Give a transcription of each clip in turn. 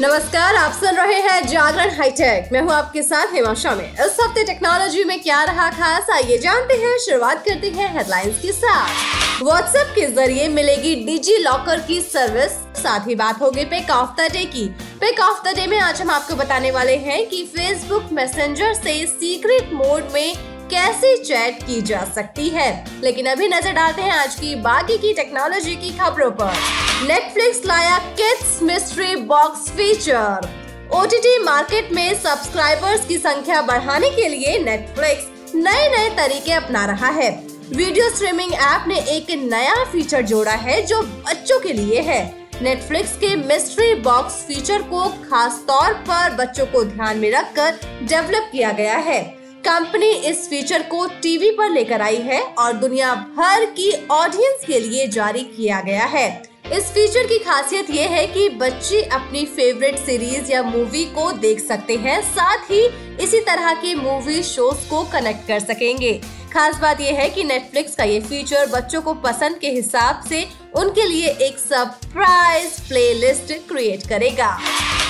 नमस्कार, आप सुन रहे हैं जागरण हाईटेक। मैं हूँ आपके साथ हिमाशा में इस हफ़्ते टेक्नोलॉजी में क्या रहा खास, आइए जानते हैं। शुरुआत करते हैं हेडलाइंस के साथ। व्हाट्सएप के ज़रिए मिलेगी डिजी लॉकर की सर्विस साथ ही बात होगी पिक ऑफ़ द डे की। पिक ऑफ़ द डे में आज हम आपको बताने वाले हैं कि फेसबुक मैसेंजर से सीक्रेट मोड में कैसे चैट की जा सकती है। लेकिन अभी नज़र डालते हैं आज की बाकी की टेक्नोलॉजी की खबरों पर। नेटफ्लिक्स लाया kids mystery box feature OTT market में सब्सक्राइबर्स की संख्या बढ़ाने के लिए नेटफ्लिक्स नए नए तरीके अपना रहा है। वीडियो स्ट्रीमिंग ऐप ने एक नया फीचर जोड़ा है जो बच्चों के लिए है। नेटफ्लिक्स के मिस्ट्री बॉक्स फीचर को खास तौर पर बच्चों को ध्यान में रखकर डेवलप किया गया है। कंपनी इस फीचर को टीवी पर लेकर आई है और दुनिया भर की ऑडियंस के लिए जारी किया गया है। इस फीचर की खासियत ये है कि बच्चे अपनी फेवरेट सीरीज़ या मूवी को देख सकते हैं, साथ ही इसी तरह के मूवी शोज़ को कनेक्ट कर सकेंगे। खास बात यह है कि नेटफ्लिक्स का ये फीचर बच्चों को पसंद के हिसाब से उनके लिए एक सरप्राइज़ प्लेलिस्ट क्रिएट करेगा।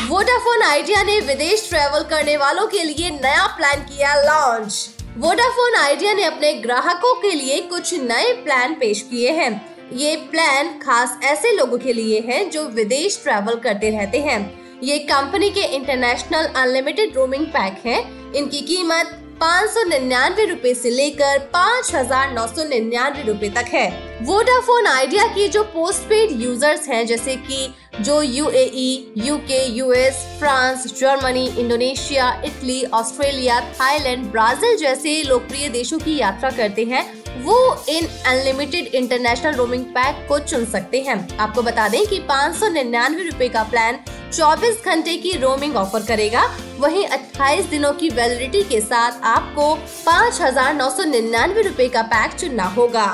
वोडाफोन आइडिया ने विदेश ट्रेवल करने वालों के लिए नया प्लान किया लॉन्च वोडाफोन आइडिया ने अपने ग्राहकों के लिए कुछ नए प्लान पेश किए हैं। ये प्लान खास ऐसे लोगों के लिए है जो विदेश ट्रैवल करते रहते हैं। ये कंपनी के इंटरनेशनल अनलिमिटेड रोमिंग पैक है। इनकी कीमत पाँच सौ निन्यानवे रूपए ऐसी लेकर पाँच हज़ार नौ सौ निन्यानवे रूपए तक है। वोडाफोन आइडिया की जो पोस्ट पेड यूज़र्स हैं जैसे कि जो UAE, UK, US, France Germany Indonesia Italy Australia Thailand Brazil जैसे लोकप्रिय देशों की यात्रा करते हैं वो इन अनलिमिटेड इंटरनेशनल रोमिंग पैक को चुन सकते हैं। आपको बता दें कि पाँच सौ निन्यानवे रूपए का प्लान 24 घंटे की रोमिंग ऑफ़र करेगा। वहीं 28 दिनों की वैलिडिटी के साथ आपको पाँच हज़ार नौ सौ निन्यानवे रूपए का पैक चुनना होगा।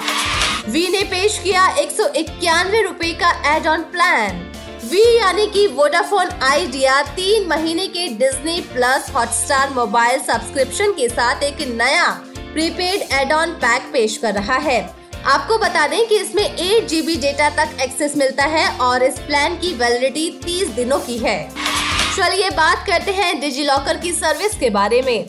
वी ने पेश किया एक सौ इक्यानवे रूपए का एड ऑन प्लान वी यानी कि वोडाफोन आइडिया तीन महीने के Disney plus Hotstar mobile subscription के साथ एक नया प्रीपेड एड ऑन पैक पेश कर रहा है। आपको बता दें कि इसमें एट जीबी डेटा तक एक्सेस मिलता है और इस प्लान की वैलिडिटी 30 दिनों की है। चलिए बात करते हैं डिजी लॉकर की सर्विस के बारे में।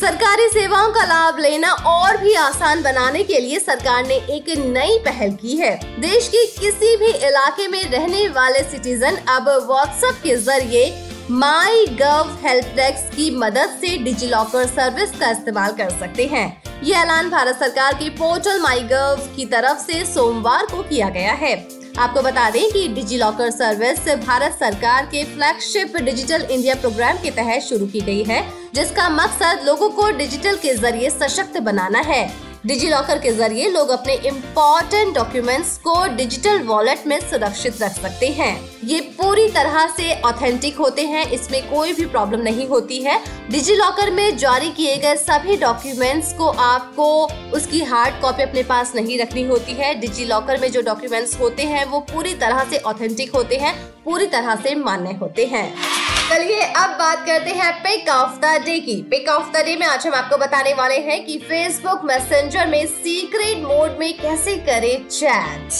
सरकारी सेवाओं का लाभ लेना और भी आसान बनाने के लिए सरकार ने एक नई पहल की है। देश के किसी भी इलाके में रहने वाले सिटीजन अब व्हाट्सएप के ज़रिए माई गव हेल्प डेस्क की मदद से डिजी लॉकर सर्विस का इस्तेमाल कर सकते हैं। ये ऐलान भारत सरकार की पोर्टल माई गव की तरफ़ से सोमवार को किया गया है। आपको बता दें कि डिजी लॉकर सर्विस भारत सरकार के फ्लैगशिप डिजिटल इंडिया प्रोग्राम के तहत शुरू की गई है, जिसका मकसद लोगों को डिजिटल के ज़रिए सशक्त बनाना है। डिजी लॉकर के ज़रिए लोग अपने इम्पोर्टेंट डॉक्यूमेंट्स को डिजिटल वॉलेट में सुरक्षित रख सकते हैं। ये पूरी तरह से ऑथेंटिक होते हैं, इसमें कोई भी प्रॉब्लम नहीं होती है। डिजी लॉकर में जारी किए गए सभी डॉक्यूमेंट्स को आपको उसकी हार्ड कॉपी अपने पास नहीं रखनी होती है। डिजी लॉकर में जो डॉक्यूमेंट्स होते हैं, वो पूरी तरह से ऑथेंटिक होते हैं, पूरी तरह से मान्य होते हैं। चलिए अब बात करते हैं पिक ऑफ़ द डे की। पिक ऑफ़ द डे में आज हम आपको बताने वाले हैं कि फेसबुक मैसेंजर में सीक्रेट मोड में कैसे करें चैट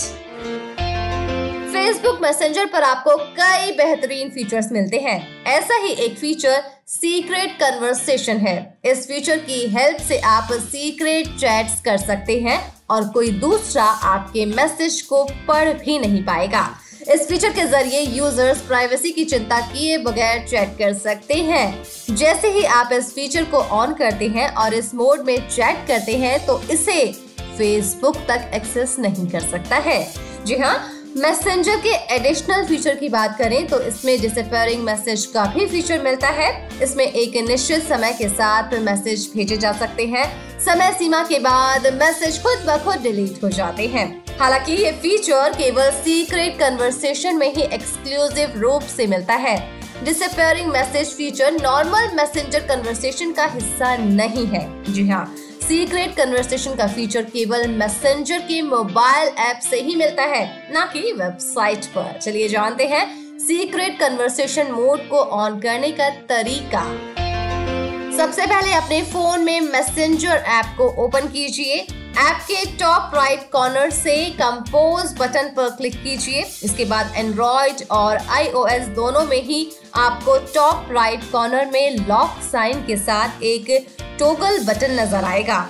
फेसबुक मैसेंजर पर आपको कई बेहतरीन फीचर्स मिलते हैं। ऐसा ही एक फीचर सीक्रेट कन्वर्सेशन है। इस फीचर की हेल्प से आप सीक्रेट चैट्स कर सकते हैं और कोई दूसरा आपके मैसेज को पढ़ भी नहीं पाएगा। इस फीचर के ज़रिए यूज़र्स प्राइवेसी की चिंता किए बगैर चैट कर सकते हैं। जैसे ही आप इस फीचर को ऑन करते हैं और इस मोड में चैट करते हैं तो इसे फेसबुक तक एक्सेस नहीं कर सकता है। जी हाँ मैसेंजर के एडिशनल फीचर की बात करें तो इसमें डिसअपेयरिंग मैसेज का भी फीचर मिलता है। इसमें एक निश्चित समय के साथ मैसेज भेजे जा सकते हैं। समय सीमा के बाद मैसेज खुद ब खुद डिलीट हो जाते हैं। हालाँकि ये फीचर केवल सीक्रेट कन्वर्सेशन में ही एक्सक्लूसिव रूप से मिलता है disappearing message feature normal messenger conversation का हिस्सा नहीं है। जी हाँ सीक्रेट कन्वर्सेशन का फीचर केवल मैसेंजर के मोबाइल ऐप से ही मिलता है, न कि वेबसाइट पर। चलिए जानते हैं सीक्रेट कन्वर्सेशन मोड को ऑन करने का तरीका। सबसे पहले अपने फ़ोन में मैसेंजर ऐप को ओपन कीजिए। ऐप के टॉप राइट कॉर्नर से कंपोज बटन पर क्लिक कीजिए। इसके बाद एंड्रॉइड और आईओएस दोनों में ही आपको टॉप राइट कॉर्नर में लॉक साइन के साथ एक टोगल बटन नज़र आएगा।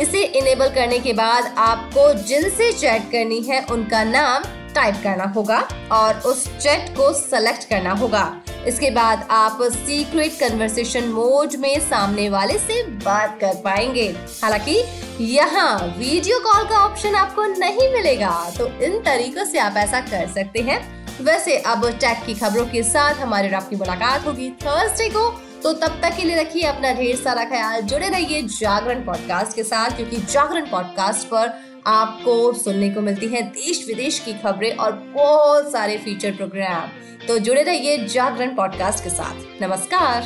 इसे इनेबल करने के बाद आपको जिनसे चैट करनी है उनका नाम टाइप करना होगा और उस चैट को सेलेक्ट करना होगा। इसके बाद आप सीक्रेट कन्वर्सेशन मोड में सामने वाले से बात कर पाएँगे। हालाँकि, यहाँ वीडियो कॉल का ऑप्शन आपको नहीं मिलेगा तो इन तरीकों से आप ऐसा कर सकते हैं। वैसे अब टैग की खबरों के साथ हमारी आपकी मुलाकात होगी थर्सडे को। तो तब तक के लिए रखिए अपना ढेर सारा ख्याल, जुड़े रहिए जागरण पॉडकास्ट के साथ, क्योंकि जागरण पॉडकास्ट पर आपको सुनने को मिलती है देश विदेश की खबरें और बहुत सारे फीचर प्रोग्राम तो जुड़े रहिए जागरण पॉडकास्ट के साथ। नमस्कार।